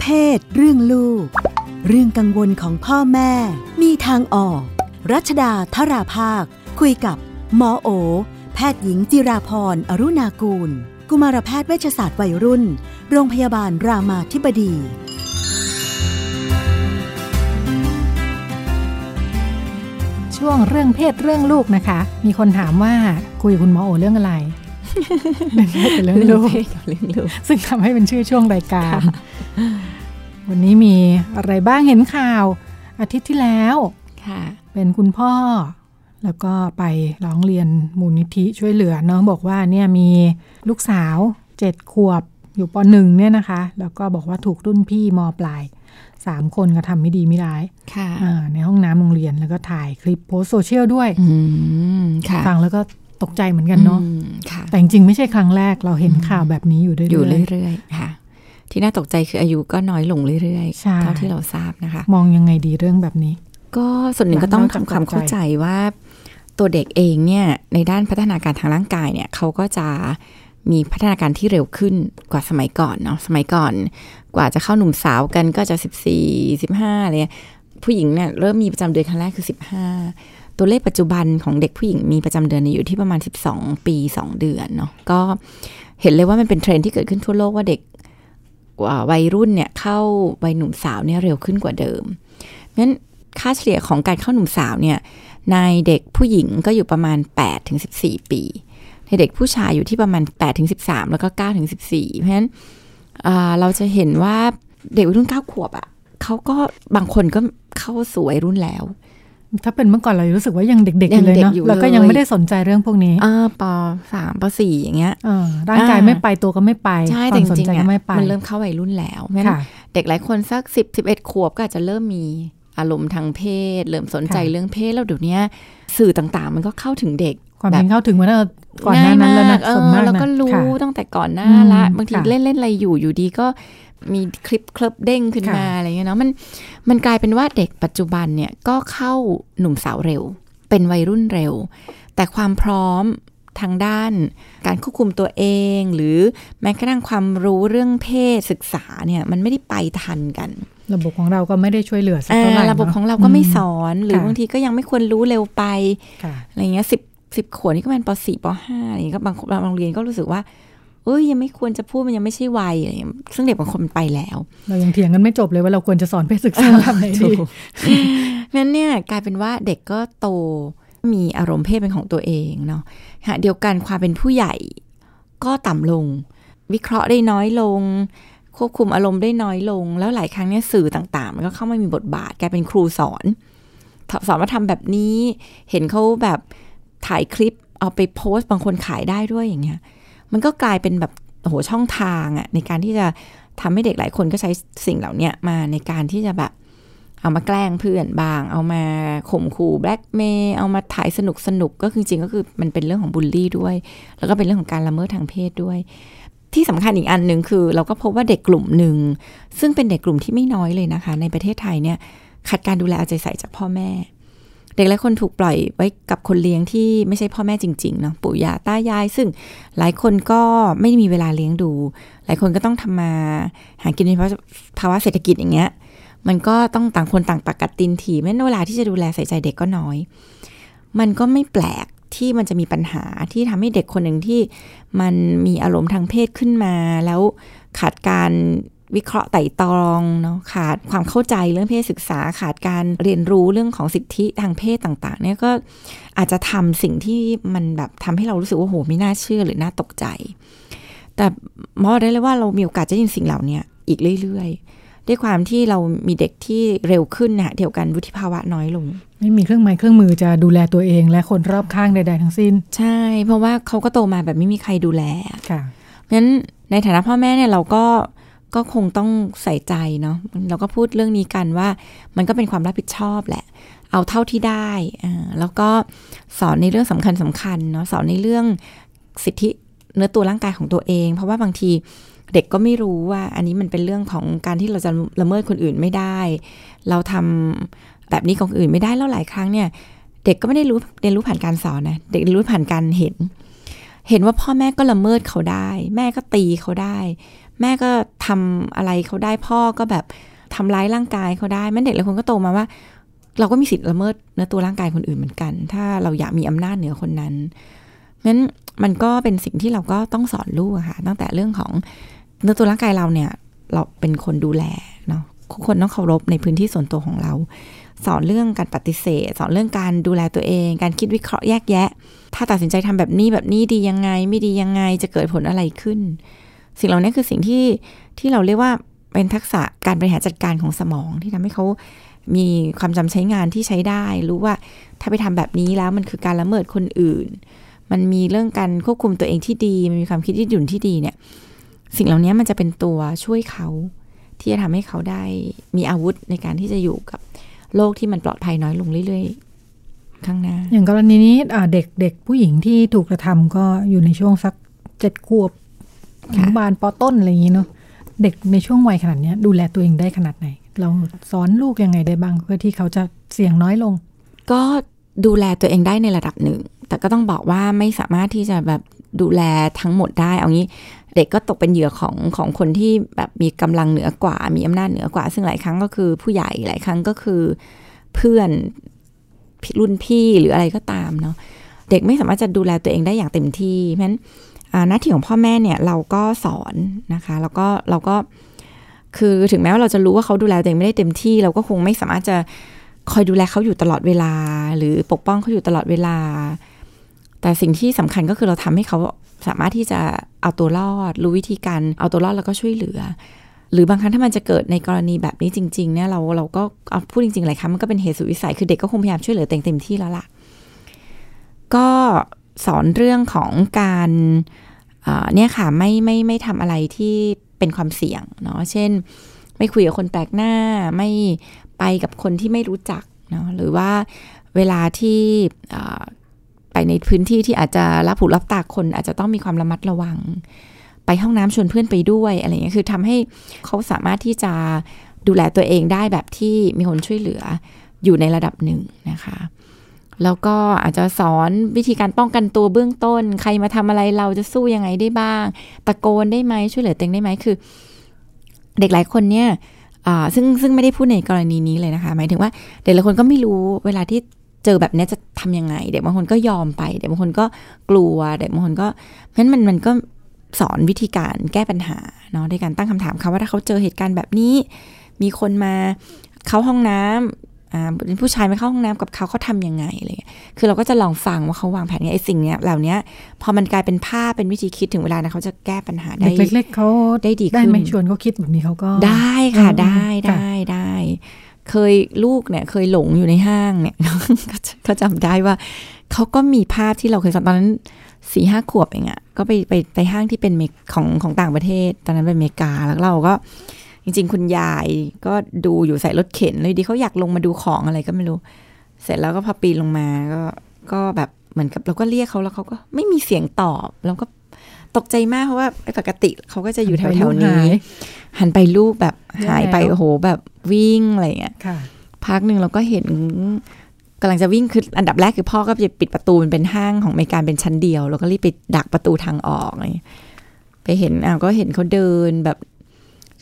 เพศ เรื่องลูก เรื่องกังวลของพ่อแม่ มีทางออก รัชดาธราภาค คุยกับหมอโอ แพทย์หญิงจิราพรอรุณากูล กุมารแพทย์เวชศาสตร์วัยรุ่น โรงพยาบาลรามาธิบดีช่วงเรื่องเพศเรื่องลูกนะคะ มีคนถามว่าคุยกับคุณหมอโอเรื่องอะไร เรื่องเพศกับเรื่องลูกเรื่องลูกซึ่งทำให้เป็นชื่อช่วงรายการ วันนี้มีอะไรบ้างเห็นข่าว อาทิตย์ที่แล้วค่ะเป็นคุณพ่อ แล้วก็ไปร้องเรียนมูลนิธิช่วยเหลือเนาะบอกว่าเนี่ยมีลูกสาวเจ็ดขวบอยู่ปหนึ่งเนี่ยนะคะ แล้วก็บอกว่าถูกรุ่นพี่มปลายสามคนกระทำไม่ดีไม่ร้ายค่ะอ่าในห้องน้ำโรงเรียนแล้วก็ถ่ายคลิปโพสต์โซเชียลด้วยอืมค่ะฟังแล้วก็ ตกใจเหมือนกันเนาะอืมค่ะแต่จริงๆไม่ใช่ครั้งแรกเราเห็นข่าวแบบนี้อยู่เรื่อยๆอยู่เรื่อยๆค่ะ ที่น่าตกใจคืออายุก็น้อยลงเรื่อยใช่ๆเท่าที่เราทราบนะคะ มองยังไงดีเรื่องแบบนี้ ก็ส่วนหนึ่งก็ต้องนอกจากทำความตกใจเข้าใจว่าตัวเด็กเองเนี่ยในด้านพัฒนาการทางร่างกายเนี่ยเขาก็จะมีพัฒนาการที่เร็วขึ้นกว่าสมัยก่อนเนาะสมัยก่อน กว่าจะเข้าหนุ่มสาวกันก็จะสิบสี่สิบห้าอะไรเงี้ยผู้หญิงเนี่ยเริ่มมีประจำเดือนครั้งแรกคือสิบห้า ตัวเลขปัจจุบันของเด็กผู้หญิงมีประจำเดือนอยู่ที่ประมาณ 12 ปี 2 เดือนเนาะก็เห็นเลยว่ามันเป็นเทรนที่เกิดขึ้นทั่วโลกว่าเด็กว,วัยรุ่นเนี่ยเข้าวัยหนุ่มสาวเนี่ยเร็วขึ้นกว่าเดิมงั้นค่าเฉลี่ยของการเข้าหนุ่มสาวเนี่ยในเด็กผู้หญิงก็อยู่ประมาณ8ถึง14 ปีในเด็กผู้ชายอยู่ที่ประมาณ8ถึง13 แล้วก็9ถึง14 เพราะฉะนั้นเราจะเห็นว่าเด็กวัยรุ่น 9 ขวบอะ่ะเขาก็บางคนก็เข้าสู่วัยรุ่นแล้ว ถ้าเป็นเมื่อก่อนเรารู้สึกว่ายังเด็กๆอยู่เลยยังเด็กเนาะอยู่แล้วก็เลยยังไม่ได้สนใจเรื่องพวกนี้อ่าปสามปสี่อย่างเงี้ยเออร่างกายอ่าไม่ไปตัวก็ไม่ไปใช่คแต่วามจสนริงใจๆก็อะไม่ไปมันเริ่มเข้าวัยรุ่นแล้วเพราะฉะนั้นค่ะเด็กหลายคนสักสิบสิบเอ็ดขวบก็อาจจะเริ่มมีอารมณ์ทางเพศ เริ่มสนใจค่ะเรื่องเพศแล้วเดี๋ยวนี้สื่อต่างๆ มันก็เข้าถึงเด็ก ความแบจริบงเข้าถึงมาตั้งแต่ก่อนหน้านั้นแล้วนะเอส่วนอมากเรานะก็รู้ค่ะตั้งแต่ก่อนหน้าอืมละบางทีค่ะเล่นเล่นอะไรอยู่อยู่ดีก็มีคลิปคลิปเด้งขึ้นมาค่ะอะไรเงี้ยเนาะมันมันกลายเป็นว่าเด็กปัจจุบันเนี่ยก็เข้าหนุ่มสาวเร็ว เป็นวัยรุ่นเร็ว แต่ความพร้อมทางด้านการควบคุมตัวเอง หรือแม้กระทั่งความรู้เรื่องเพศศึกษาเนี่ยมันไม่ได้ไปทันกัน ระบบของเราก็ไม่ได้ช่วยเหลือสักอ่าเท่าไหร่ระบบนของเราก็ไม่สมอน หรือค่ะบางทีก็ยังไม่ควรรู้เร็วไปค่ะอะไรเงี้ยสิบ สิบขวบนี่ก็เป็นปสี่ปห้าอะไรเงี้ยก็บางบางโรงเรียนก็รู้สึกว่าเอ้ยยังไม่ควรจะพูดมันยังไม่ใช่วัยอะไรเงี้ยซึ่งเด็กบางคนมันไปแล้ว เรายังเถียงกันไม่จบเลยว่าเราควรจะสอนเพศศึกษาแบบไหนดีถูกงั้นเนี่ยกลายเป็นว่าเด็กก็โตมีอารมณ์เพศเป็นของตัวเองเนาะฮะเดียวกันความเป็นผู้ใหญ่ก็ต่ำลง วิเคราะห์ได้น้อยลง ควบคุมอารมณ์ได้น้อยลง แล้วหลายครั้งเนี่ยสื่อต่างๆ มันก็เข้ามามีบทบาทกลายเป็นครูสอนสอนว่าทำแบบนี้ เห็นเขาแบบ ถ่ายคลิปเอาไปโพสต์บางคนขายได้ด้วยอย่างเงี้ย มันก็กลายเป็นแบบโอ้โหช่องทางอะในการที่จะทำให้เด็กหลายคนก็ใช้สิ่งเหล่านี้มาในการที่จะแบบเอามาแกล้งเพื่อนบาง เอามาข่มขู่แบล็กเมย์เอามาถ่ายสนุกสนุกก็คือจริงก็คือมันเป็นเรื่องของบูลลี่ด้วย แล้วก็เป็นเรื่องของการละเมิดทางเพศด้วย ที่สำคัญอีกอันหนึ่งคือ เราก็พบว่าเด็กกลุ่มหนึ่ง ซึ่งเป็นเด็กกลุ่มที่ไม่น้อยเลยนะคะ ในประเทศไทยเนี่ยขาดการดูแลเอาใจใส่จากพ่อแม่ เด็กหลายคนถูกปล่อยไว้กับคนเลี้ยงที่ไม่ใช่พ่อแม่จริงๆเนาะปู่ย่าตายาย ซึ่งหลายคนก็ไม่มีเวลาเลี้ยงดู หลายคนก็ต้องทำมาหากินในภาวะเศรษฐกิจอย่างเงี้ย มันก็ต้องต่างคนต่างปากกัดตินถีไม่เวลาที่จะดูแลใส่ใจเด็กก็น้อย มันก็ไม่แปลกที่มันจะมีปัญหาที่ทำให้เด็กคนหนึ่งที่มันมีอารมณ์ทางเพศขึ้นมา แล้วขาดการ วิเคราะห์ไต่ตรองเนาะขาดความเข้าใจเรื่องเพศศึกษาขาดการเรียนรู้เรื่องของสิทธิทางเพศต่าง ๆ เนี่ยก็อาจจะทำสิ่งที่มันแบบทำให้เรารู้สึกว่าโหไม่น่าเชื่อหรือน่าตกใจ แต่หมอได้เลยว่าเรามีโอกาสจะได้ยินสิ่งเหล่านี้อีกเรื่อยๆ ด้วยความที่เรามีเด็กที่เร็วขึ้นนะเดียวกันวุฒิภาวะน้อยลง ไม่มีเครื่องไม้เครื่องมือจะดูแลตัวเองและคนรอบข้างใดๆทั้งสิ้น ใช่ เพราะว่าเขาก็โตมาแบบไม่มีใครดูแลค่ะเพราะฉะนั้นในฐานะพ่อแม่เนี่ยเราก็ ก็คงต้องใส่ใจเนาะเราก็พูดเรื่องนี้กันว่า มันก็เป็นความรับผิดชอบแหละ เอาเท่าที่ได้แล้วก็สอนในเรื่องสำคัญสำคัญเนาะสอนในเรื่องสิทธิเนื้อตัวร่างกายของตัวเอง เพราะว่าบางทีเด็กก็ไม่รู้ว่า อันนี้มันเป็นเรื่องของการที่เราจะละเมิดคนอื่นไม่ได้ เราทำแบบนี้ของอื่นไม่ได้แล้วหลายครั้งเนี่ย เด็กก็ไม่ได้รู้เรียนรู้ผ่านการสอนนะเด็กเรียนรู้ผ่านการเห็น เห็นว่าพ่อแม่ก็ละเมิดเขาได้ แม่ก็ตีเขาได้ แม่ก็ทำอะไรเขาได้พ่อก็แบบทำร้ายร่างกายเขาได้แม่เด็กหลายคนก็โตมาว่า เราก็มีสิทธิ์ละเมิดเนื้อตัวร่างกายคนอื่นเหมือนกัน ถ้าเราอยากมีอำนาจเหนือคนนั้นงั้นมันก็เป็นสิ่งที่เราก็ต้องสอนลูกค่ะ ตั้งแต่เรื่องของเนื้อตัวร่างกายเราเนี่ย เราเป็นคนดูแลเนาะทุกคนต้องเคารพในพื้นที่ส่วนตัวของเรา สอนเรื่องการปฏิเสธ สอนเรื่องการดูแลตัวเอง การคิดวิเคราะห์แยกแยะ ถ้าตัดสินใจทำแบบนี้แบบนี้ดียังไง ไม่ดียังไงจะเกิดผลอะไรขึ้น สิ่งเหล่านี้คือสิ่งที่ที่เราเรียกว่าเป็นทักษะการบริหารจัดการของสมองที่ทำให้เขามีความจำใช้งานที่ใช้ได้ รู้ว่าถ้าไปทำแบบนี้แล้วมันคือการละเมิดคนอื่น มันมีเรื่องการควบคุมตัวเองที่ดี มันมีความคิดยืดหยุ่นที่ดีเนี่ย สิ่งเหล่านี้มันจะเป็นตัวช่วยเขา ที่จะทำให้เขาได้มีอาวุธในการที่จะอยู่กับโลกที่มันปลอดภัยน้อยลงเรื่อยๆ ข้างหน้า อย่างกรณีนี้เด็กเด็กผู้หญิงที่ถูกกระทำก็อยู่ในช่วงสักเจ็ดขวบ อค่ะนุบาลปอต้นอะไรอย่างนี้เนาะเด็กในช่วงวัยขนาดเนี้ยดูแลตัวเองได้ขนาดไหน เราสอนลูกยังไงได้บ้าง เพื่อที่เขาจะเสี่ยงน้อยลง ก็ดูแลตัวเองได้ในระดับหนึ่ง แต่ก็ต้องบอกว่าไม่สามารถที่จะแบบดูแลทั้งหมดได้ เอางี้เด็กก็ตกเป็นเหยื่อของของคนที่แบบมีกำลังเหนือกว่า มีอำนาจเหนือกว่า ซึ่งหลายครั้งก็คือผู้ใหญ่หลายครั้งก็คือเพื่อนรุ่นพี่หรืออะไรก็ตามเนาะเด็กไม่สามารถจะดูแลตัวเองได้อย่างเต็มที่เพราะฉะนั้นอ่า หน้าที่ของพ่อแม่เนี่ยเราก็สอนนะคะ แล้วก็เราก็คือถึงแม้ว่าเราจะรู้ว่าเขาดูแลตัวเองไม่ได้เต็มที่ เราก็คงไม่สามารถจะคอยดูแลเขาอยู่ตลอดเวลา หรือปกป้องเขาอยู่ตลอดเวลา แต่สิ่งที่สำคัญก็คือเราทำให้เขาสามารถที่จะเอาตัวรอด รู้วิธีการเอาตัวรอดแล้วก็ช่วยเหลือ หรือบางครั้งถ้ามันจะเกิดในกรณีแบบนี้จริง ๆ เนี่ยเราเราก็เอาพูดจริงๆหลายครั้งมันก็เป็นเหตุสุดวิสัยคือเด็กก็คงพยายามช่วยเหลือตัวเองเต็มที่แล้วล่ะ ก็ สอนเรื่องของการเนี่ยค่ะไม่ไม่ไม่ทำอะไรที่เป็นความเสี่ยงเนาะเช่น ไม่คุยกับคนแปลกหน้า ไม่ไปกับคนที่ไม่รู้จักเนาะหรือว่าเวลาที่ไปในพื้นที่ที่อาจจะรับผูรับตาคนอาจจะต้องมีความระมัดระวัง ไปห้องน้ำชวนเพื่อนไปด้วยอะไรเงี้ยคือทำให้เขาสามารถที่จะดูแลตัวเองได้แบบที่มีคนช่วยเหลืออยู่ในระดับหนึ่งนะคะ แล้วก็อาจจะสอนวิธีการป้องกันตัวเบื้องต้น ใครมาทำอะไรเราจะสู้ยังไงได้บ้าง ตะโกนได้ไหมช่วยเหลือตัวเองได้ไหมคือ เด็กหลายคนเนี่ยซึ่งซึ่งไม่ได้พูดในกรณีนี้เลยนะคะ หมายถึงว่าเด็กหลายคนก็ไม่รู้เวลาที่เจอแบบนี้จะทำยังไง เด็กบางคนก็ยอมไป เด็กบางคนก็กลัว เด็กบางคนก็เพราะฉะนั้นมันมันก็สอนวิธีการแก้ปัญหาเนาะด้วยการตั้งคำถามเขาว่าถ้าเขาเจอเหตุการณ์แบบนี้ มีคนมาเข้าห้องน้ำอ่า ผู้ชายมาเข้าห้องน้ำกับเขาเขาทำยังไงอะไรเงี้ย คือเราก็จะลองฟังว่าเขาวางแผนไงไอ้สิ่งเนี้ยเหล่านี้พอมันกลายเป็นภาพเป็นวิธีคิดถึงเวลานะเขาจะแก้ปัญหาได้เด็กเล็กๆเขาได้ดีได้ไหมขึ้นชวนเขาคิดแบบนี้เขาก็ ได้ค่ะอืมได้ค่ะได้ได้เคยลูกเนี่ยเคยหลงอยู่ในห้างเนี่ยเขาจำได้ว่าเขาก็มีภาพที่เราเคยสอนตอนนั้นสี่ห้าขวบเองอะก็ไปไปไปห้างที่เป็นเมกของของต่างประเทศ ตอนนั้นเป็นอเมริกาแล้วเราก็ จริง ๆ คุณยายก็ดูอยู่ใส่รถเข็นเลยดีเขาอยากลงมาดูของอะไรก็ไม่รู้ เสร็จแล้วก็พอปีนลงมาก็ก็แบบเหมือนกับเราก็เรียกเขาแล้วเขาก็ไม่มีเสียงตอบเราก็ตกใจมากเพราะว่าไอ้ปกติเขาก็จะอยู่แถวแถวๆนี้ หันไปลูกแบบหายไปแล้วโอ้โหแบบวิ่งอะไรอย่างเงี้ยค่ะพักหนึ่งเราก็เห็นกำลังจะวิ่งคืออันดับแรกคือพ่อก็จะปิดประตูมันเป็นห้างของอเมริกาเป็นชั้นเดียว แล้วก็รีบไปดักประตูทางออกอะไรอย่างเงี้ยไปเห็นอ้าวก็เห็นเขาเดินแบบ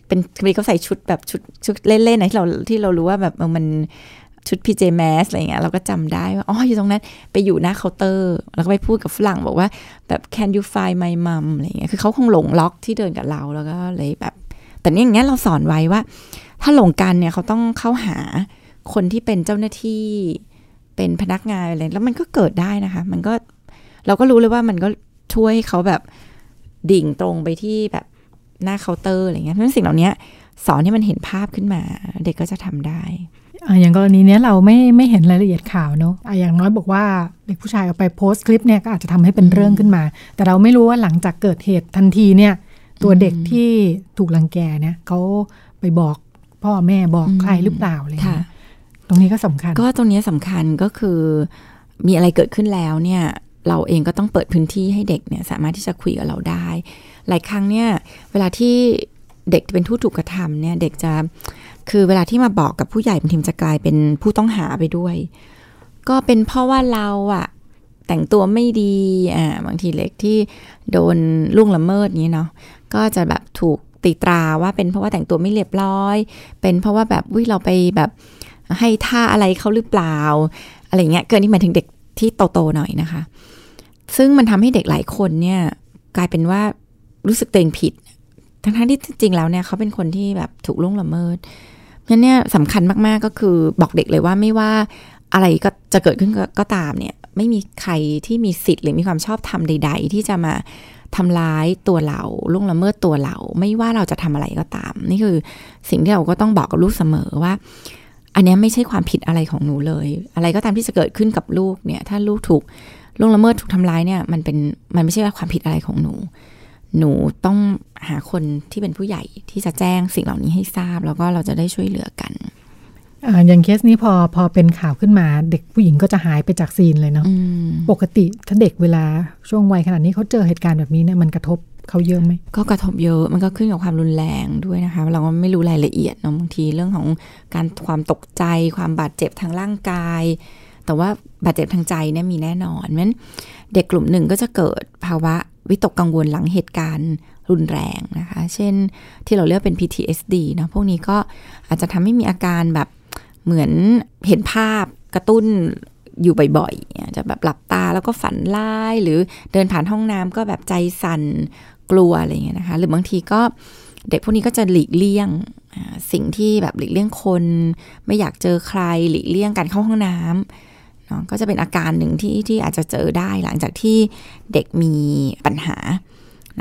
เป็นคือเขาใส่ชุดแบบชุดชุดเล่นๆนะที่เราที่เรารู้ว่าแบบมันชุดพีเจแมสอะไรเงี้ยเราก็จำได้ว่าอ๋ออยู่ตรงนั้นไปอยู่หน้าเคาน์เตอร์ แล้วก็ไปพูดกับฝรั่งบอกว่าแบบ can you find my mom อะไรเงี้ยคือเขาคงหลงล็อกที่เดินกับเราแล้วก็เลยแบบ แต่เนี่ยอย่างเงี้ยเราสอนไว้ว่า ถ้าหลงกันเนี่ยเขาต้องเข้าหาคนที่เป็นเจ้าหน้าที่เป็นพนักงานอะไรแล้วมันก็เกิดได้นะคะ มันก็เราก็รู้เลยว่ามันก็ช่วยให้เขาแบบดิ่งตรงไปที่แบบ หน้าเคาน์เตอร์อะไรเงี้ยเพราะฉะนั้นสิ่งเหล่านี้สอนให้มันเห็นภาพขึ้นมา เด็กก็จะทำได้อะอย่างกรณีเนี้ยเราไม่ไม่เห็นรายละเอียดข่าวเนอะอะอย่างน้อยบอกว่าเด็กผู้ชายเอาไปโพสต์คลิปเนี่ยก็อาจจะทำให้เป็นเรื่องขึ้นมา แต่เราไม่รู้ว่าหลังจากเกิดเหตุทันทีเนี่ย ตัวเด็กที่ถูกลังแกเนี่ยเขาไปบอกพ่อแม่บอกอืมใครหรือเปล่าอะไรอย่างค่ะเงี้ยตรงนี้ก็สำคัญ ก็ตรงนี้สำคัญก็คือมีอะไรเกิดขึ้นแล้วเนี่ย เราเองก็ต้องเปิดพื้นที่ให้เด็กเนี่ยสามารถที่จะคุยกับเราได้ หลายครั้งเนี่ยเวลาที่เด็กเป็นผู้ถูกกระทำเนี่ยเด็กจะคือเวลาที่มาบอกกับผู้ใหญ่บางทีจะกลายเป็นผู้ต้องหาไปด้วย ก็เป็นเพราะว่าเราอะแต่งตัวไม่ดีอ่าบางทีเล็กที่โดนล่วงละเมิดนี้เนาะก็จะแบบถูกตีตราว่าเป็นเพราะว่าแต่งตัวไม่เรียบร้อย เป็นเพราะว่าแบบวิเราไปแบบให้ท่าอะไรเขาหรือเปล่า อะไรเงี้ยเกินที่หมายถึงเด็กที่โตๆหน่อยนะคะ ซึ่งมันทำให้เด็กหลายคนเนี่ยกลายเป็นว่า รู้สึกเตงผิด ทั้งๆที่จริงแล้วเนี่ยเขาเป็นคนที่แบบถูกล่วงละเมิดงั้นเนี่ยสำคัญมากๆก็คือบอกเด็กเลยว่าไม่ว่าอะไรก็จะเกิดขึ้นก็ตามเนี่ย ไม่มีใครที่มีสิทธิ์หรือมีความชอบธรรมใด ๆ ที่จะมาทำร้ายตัวเราล่วงละเมิดตัวเรา ไม่ว่าเราจะทำอะไรก็ตาม นี่คือสิ่งที่เราก็ต้องบอกกับลูกเสมอว่า อันนี้ไม่ใช่ความผิดอะไรของหนูเลย อะไรก็ตามที่จะเกิดขึ้นกับลูกเนี่ย ถ้าลูกถูกล่วงละเมิดถูกทำร้ายเนี่ย มันเป็นมันไม่ใช่ว่าความผิดอะไรของหนู หนูต้องหาคนที่เป็นผู้ใหญ่ที่จะแจ้งสิ่งเหล่านี้ให้ทราบ แล้วก็เราจะได้ช่วยเหลือกันอย่างเคสนี้พอพอเป็นข่าวขึ้นมาเด็กผู้หญิงก็จะหายไปจากซีนเลยเนาะปกติถ้าเด็กเวลาช่วงวัยขนาดนี้เขาเจอเหตุการณ์แบบนี้เนี่ยมันกระทบเขาเยอะไหมก็กระทบเยอะมันก็ขึ้นกับความรุนแรงด้วยนะคะ เราก็ไม่รู้รายละเอียดเนาะบางทีเรื่องของการความตกใจ ความบาดเจ็บทางร่างกาย แต่ว่าบาดเจ็บทางใจเนี่ยมีแน่นอนเพราะนั้น เด็กกลุ่มหนึ่งก็จะเกิดภาวะวิตกกังวลหลังเหตุการณ์รุนแรงนะคะ เช่นที่เราเรียกเป็น PTSD นะพวกนี้ก็อาจจะทำให้มีอาการแบบเหมือนเห็นภาพกระตุ้นอยู่บ่อยๆ จะแบบหลับตาแล้วก็ฝันร้าย หรือเดินผ่านห้องน้ำก็แบบใจสั่นกลัวอะไรเงี้ยนะคะ หรือบางทีก็เด็กพวกนี้ก็จะหลีกเลี่ยงสิ่งที่แบบหลีกเลี่ยงคน ไม่อยากเจอใครหลีกเลี่ยงการเข้าห้องน้ำ เนาะก็จะเป็นอาการหนึ่งที่ที่อาจจะเจอได้หลังจากที่เด็กมีปัญหา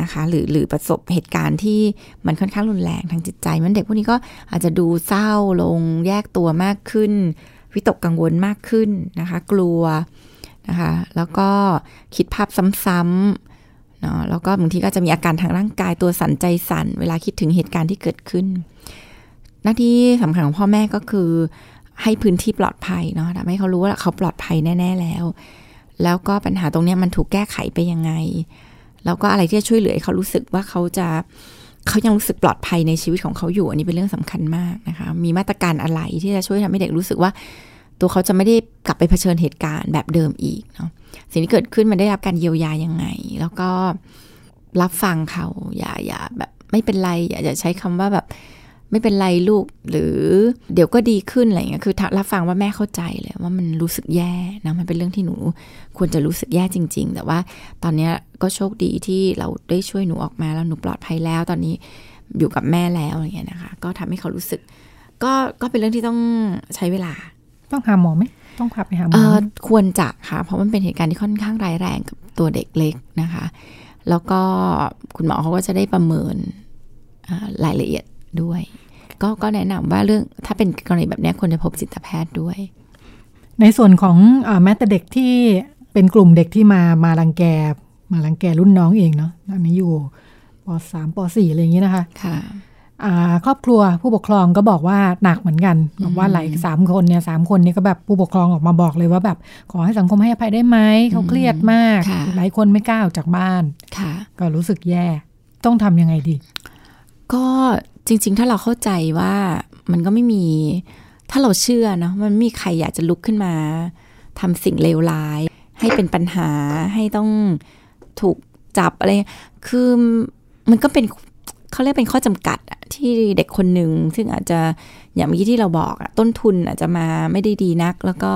นะคะหรือหรือประสบเหตุการณ์ที่มันค่อนข้างรุนแรงทางจิตใจ มันเด็กพวกนี้ก็อาจจะดูเศร้าลงแยกตัวมากขึ้น วิตกกังวลมากขึ้นนะคะ กลัวนะคะแล้วก็คิดภาพซ้ำๆเนาะแล้วก็บางทีก็จะมีอาการทางร่างกายตัวสั่นใจสั่น เวลาคิดถึงเหตุการณ์ที่เกิดขึ้น หน้าที่สำคัญของพ่อแม่ก็คือ ให้พื้นที่ปลอดภัยเนาะทำให้เขารู้ว่าเขาปลอดภัยแน่ ๆแล้ว แล้วก็ปัญหาตรงนี้มันถูกแก้ไขไปยังไง แล้วก็อะไรที่จะช่วยเหลือเขารู้สึกว่าเขาจะเขายังรู้สึกปลอดภัยในชีวิตของเขาอยู่ อันนี้เป็นเรื่องสำคัญมากนะคะ มีมาตรการอะไรที่จะช่วยทำให้เด็กรู้สึกว่า ตัวเขาจะไม่ได้กลับไปเผชิญเหตุการณ์แบบเดิมอีกเนาะสิ่งที่เกิดขึ้นมันได้รับการเยียวยายังไง แล้วก็รับฟังเขาอย่าอย่าแบบไม่เป็นไร อย่าอย่าใช้คำว่าแบบ ไม่เป็นไรลูกหรือเดี๋ยวก็ดีขึ้นอะไรเงี้ยคือรับฟังว่าแม่เข้าใจเลยว่ามันรู้สึกแย่นะมันเป็นเรื่องที่หนูควรจะรู้สึกแย่จริง ๆ แต่ว่าตอนนี้ก็โชคดีที่เราได้ช่วยหนูออกมาแล้วหนูปลอดภัยแล้ว ตอนนี้อยู่กับแม่แล้วอะไรเงี้ยนะคะ ก็ทำให้เขารู้สึก ก็ก็เป็นเรื่องที่ต้องใช้เวลา ต้องหาหมอไหมต้องขับไปหาหมอควรจะค่ะ เพราะมันเป็นเหตุการณ์ที่ค่อนข้างร้ายแรงกับตัวเด็กเล็กนะคะ แล้วก็คุณหมอเขาก็จะได้ประเมินรายละเอียด ด้วย ก็ก็แนะนำว่าเรื่องถ้าเป็นกรณีแบบนี้ควรจะพบจิตแพทย์ด้วย ในส่วนของอแม้แต่เด็กที่เป็นกลุ่มเด็กที่มามารังแกมารังแกรุ่นน้องเองเนาะอันนี้อยู่ปสามปสี่อะไรอย่างนี้นะคะ ค่ะครอบครัวผู้ปกครองก็บอกว่าหนักเหมือนกันบอกว่าหลายสามคนเนี่ยสามคนนี้ก็แบบผู้ปกครองออกมาบอกเลยว่าแบบขอให้สังคมให้อภัยได้ไหมเขาเครียดมาก หลายคนไม่กล้าออกจากบ้านก็รู้สึกแย่ ต้องทำยังไงดี ก็ จริง ๆ ถ้าเราเข้าใจว่ามันก็ไม่มี ถ้าเราเชื่อเนาะมันม,มีใครอยากจะลุกขึ้นมาทำสิ่งเลวร้าย ให้เป็นปัญหาให้ต้องถูกจับอะไร คือมันก็เป็นเขาเรียกเป็นข้อจำกัดที่เด็กคนหนึ่งซึ่งอาจจะอย่างเมื่อกี้ที่เราบอกต้นทุนอาจจะมาไม่ได้ดีนัก แล้วก็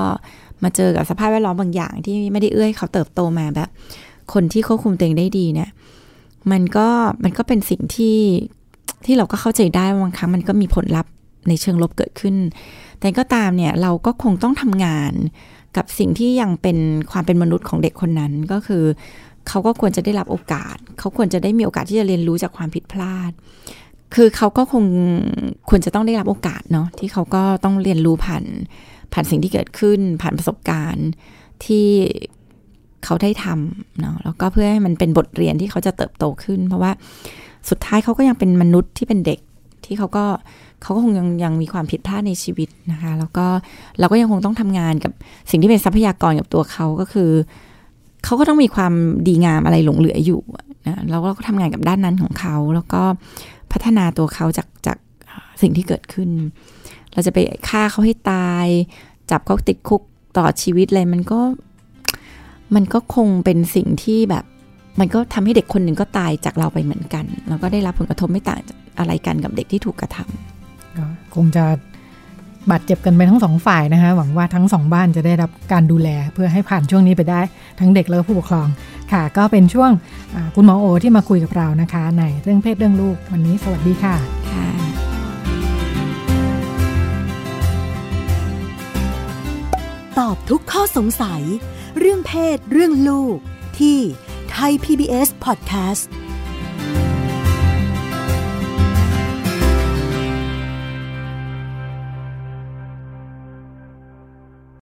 มาเจอกับสภาพแวดล้อมบางอย่าง ที่ไม่ได้เอื้อให้เขาเติบโตมาแบบ คนที่ควบคุมตัวเองได้ดีเนี่ยมันก็มันก็เป็นสิ่งที่ ที่เราก็เข้าใจได้ว่าบางครั้งมันก็มีผลลัพธ์ในเชิงลบเกิดขึ้น แต่ก็ตามเนี่ยเราก็คงต้องทำงานกับสิ่งที่ยังเป็นความเป็นมนุษย์ของเด็กคนนั้นก็คือ เขาก็ควรจะได้รับโอกาส เขาควรจะได้มีโอกาสที่จะเรียนรู้จากความผิดพลาด คือเขาก็คงควรจะต้องได้รับโอกาสเนาะที่เขาก็ต้องเรียนรู้ผ่านผ่านสิ่งที่เกิดขึ้น ผ่านประสบการณ์ที่เขาได้ทำเนาะแล้วก็เพื่อให้มันเป็นบทเรียนที่เขาจะเติบโตขึ้น เพราะว่า สุดท้ายเขาก็ยังเป็นมนุษย์ที่เป็นเด็กที่เขาก็เขาก็คงยังยังมีความผิดพลาดในชีวิตนะคะ แล้วก็เราก็ยังคงต้องทำงานกับสิ่งที่เป็นทรัพยากรกับตัวเขาก็คือเขาก็ต้องมีความดีงามอะไรหลงเหลืออยู่นะแล้วเราก็ทำงานกับด้านนั้นของเขา แล้วก็พัฒนาตัวเขาจากจากสิ่งที่เกิดขึ้น เราจะไปฆ่าเขาให้ตาย จับเขาติดคุกต่อชีวิตอะไรมันก็มันก็คงเป็นสิ่งที่แบบ มันก็ทำให้เด็กคนหนึ่งก็ตายจากเราไปเหมือนกัน แล้วก็ได้รับผลกระทบไม่ต่างอะไรกันกับเด็กที่ถูกกระทำก็คงจะบาดเจ็บกันไปทั้งสองฝ่ายนะคะ หวังว่าทั้งสองบ้านจะได้รับการดูแลเพื่อให้ผ่านช่วงนี้ไปได้ ทั้งเด็กและผู้ปกครองค่ะ ก็เป็นช่วงคุณหมอโอที่มาคุยกับเรานะคะ ในเรื่องเพศเรื่องลูกวันนี้สวัสดีค่ะค่ะตอบทุกข้อสงสัย เรื่องเพศเรื่องลูกที่ ไทย PBS Podcast